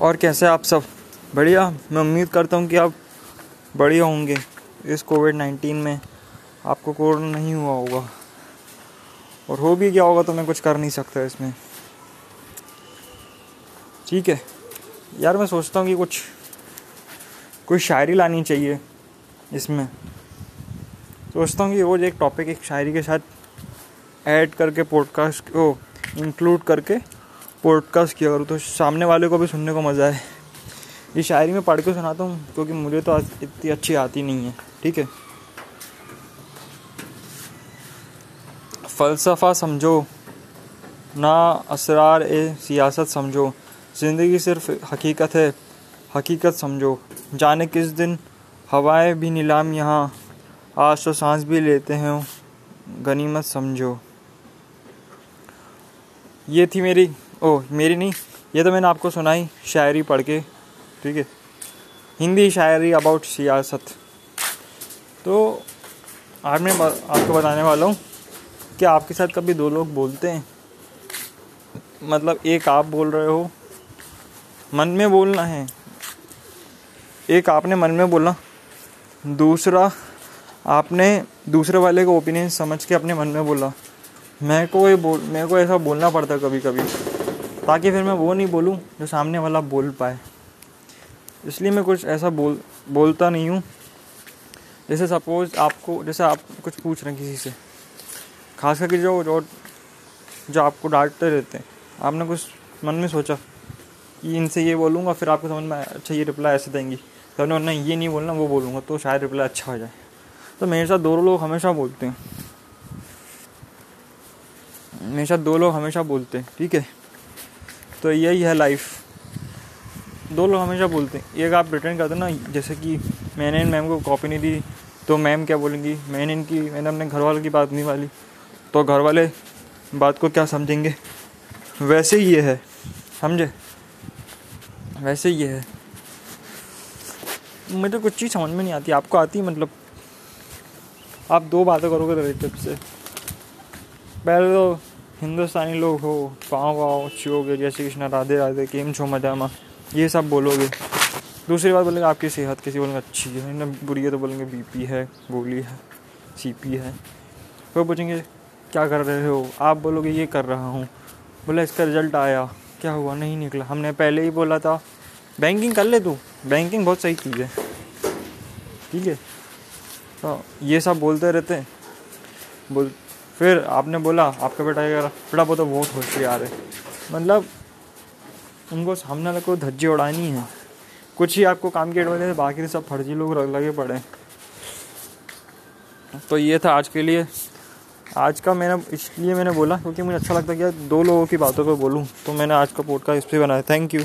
और कैसे आप सब? बढ़िया। मैं उम्मीद करता हूँ कि आप बढ़िया होंगे। इस कोविड नाइन्टीन में आपको कोरोना नहीं हुआ होगा। और हो भी गया होगा तो मैं कुछ कर नहीं सकता इसमें। ठीक है। यार मैं सोचता हूँ कि कुछ, कोई शायरी लानी चाहिए इसमें। सोचता हूँ कि रोज़ एक टॉपिक एक शायरी के साथ ऐड करके पॉडकास्ट को इंक्लूड करके पॉडकास्ट किया करूँ तो सामने वाले को भी सुनने को मज़ा आए ये शायरी में पढ़ के सुनाता हूँ, क्योंकि मुझे तो इतनी अच्छी आती नहीं है, ठीक है? फ़लसफ़ा समझो, ना असरार ए सियासत समझो। ज़िंदगी सिर्फ़ हकीकत है, हकीकत समझो। जाने किस दिन हवाएँ भी नीलाम यहाँ, आज तो सांस भी लेते हैं, गनीमत समझो। ये थी मेरी ओ मेरी नहीं। ये तो मैंने आपको सुनाई, शायरी पढ़ के, ठीक है। हिंदी शायरी अबाउट सियासत। तो आज मैं आपको बताने वाला हूँ कि आपके साथ कभी दो लोग बोलते हैं। मतलब एक आप बोल रहे हो, मन में बोलना है। एक आपने मन में बोला, दूसरा आपने दूसरे वाले का ओपिनियन समझ के अपने मन में बोला। मैं को ये बोल मेरे को ऐसा बोलना पड़ता कभी कभी ताकि फिर मैं वो नहीं बोलूँ जो सामने वाला बोल पाए। इसलिए मैं कुछ ऐसा बोल, बोलता नहीं हूँ। जैसे सपोज़ आपको, जैसे आप कुछ पूछ रहे हैं किसी से। खास करके जो जो जो आपको डांटते रहते हैं। आपने कुछ मन में सोचा कि इनसे ये बोलूँगा, फिर आपको समझ में अच्छा ये रिप्लाई ऐसे देंगी। तो नहीं, ये नहीं बोलना, वो बोलूँगा। तो शायद रिप्लाई अच्छा हो जाए। तो मेरे साथ दो लोग हमेशा बोलते हैं। मेरे साथ दो लोग हमेशा बोलते हैं, ठीक है? तो यही है लाइफ दो लोग हमेशा बोलते हैं, एक आप रिटर्न करते ना, जैसे कि मैंने इन मैम को कॉपी नहीं दी तो मैम क्या बोलेंगी? मैंने इनकी, मैंने अपने घर वालों की बात नहीं वाली तो घर वाले बात को क्या समझेंगे? वैसे ही ये है, समझे? वैसे ही ये है। मुझे कुछ चीज़ समझ में नहीं आती, आपको आती मतलब? आप दो बातें करोगे रिलेटिव से। पहले तो हिंदुस्तानी लोग हो पाँव हो गए जय श्री कृष्ण, राधे राधे, केम, छो मजामा ये सब बोलोगे। दूसरी बात बोलेंगे, आपकी सेहत किसी? बोलेंगे अच्छी है। ना बुरी है तो बोलेंगे बीपी है, गोली है सीपी है। वो पूछेंगे, क्या कर रहे हो? आप बोलोगे, ये कर रहा हूँ। बोला, इसका रिज़ल्ट आया। क्या हुआ? नहीं निकला। हमने पहले ही बोला था बैंकिंग कर ले तू। बैंकिंग बहुत सही चीज़ है। ठीक है? तो ये सब बोलते रहते हैं। बोल फिर आपने बोला, आपका बेटा ये बेटा, वो तो बहुत होशियार है। मतलब उनको सामने वाले को धज्जी उड़ानी है। कुछ ही आपको काम की एडवाइस बाकी सब फर्जी लोग लगे पड़े तो ये था आज के लिए। आज का मैंने, इसलिए मैंने बोला, क्योंकि मुझे अच्छा लगता है कि दो लोगों की बातों पर बोलूँ तो मैंने आज का पॉडकास्ट इस पर बनाया। Thank you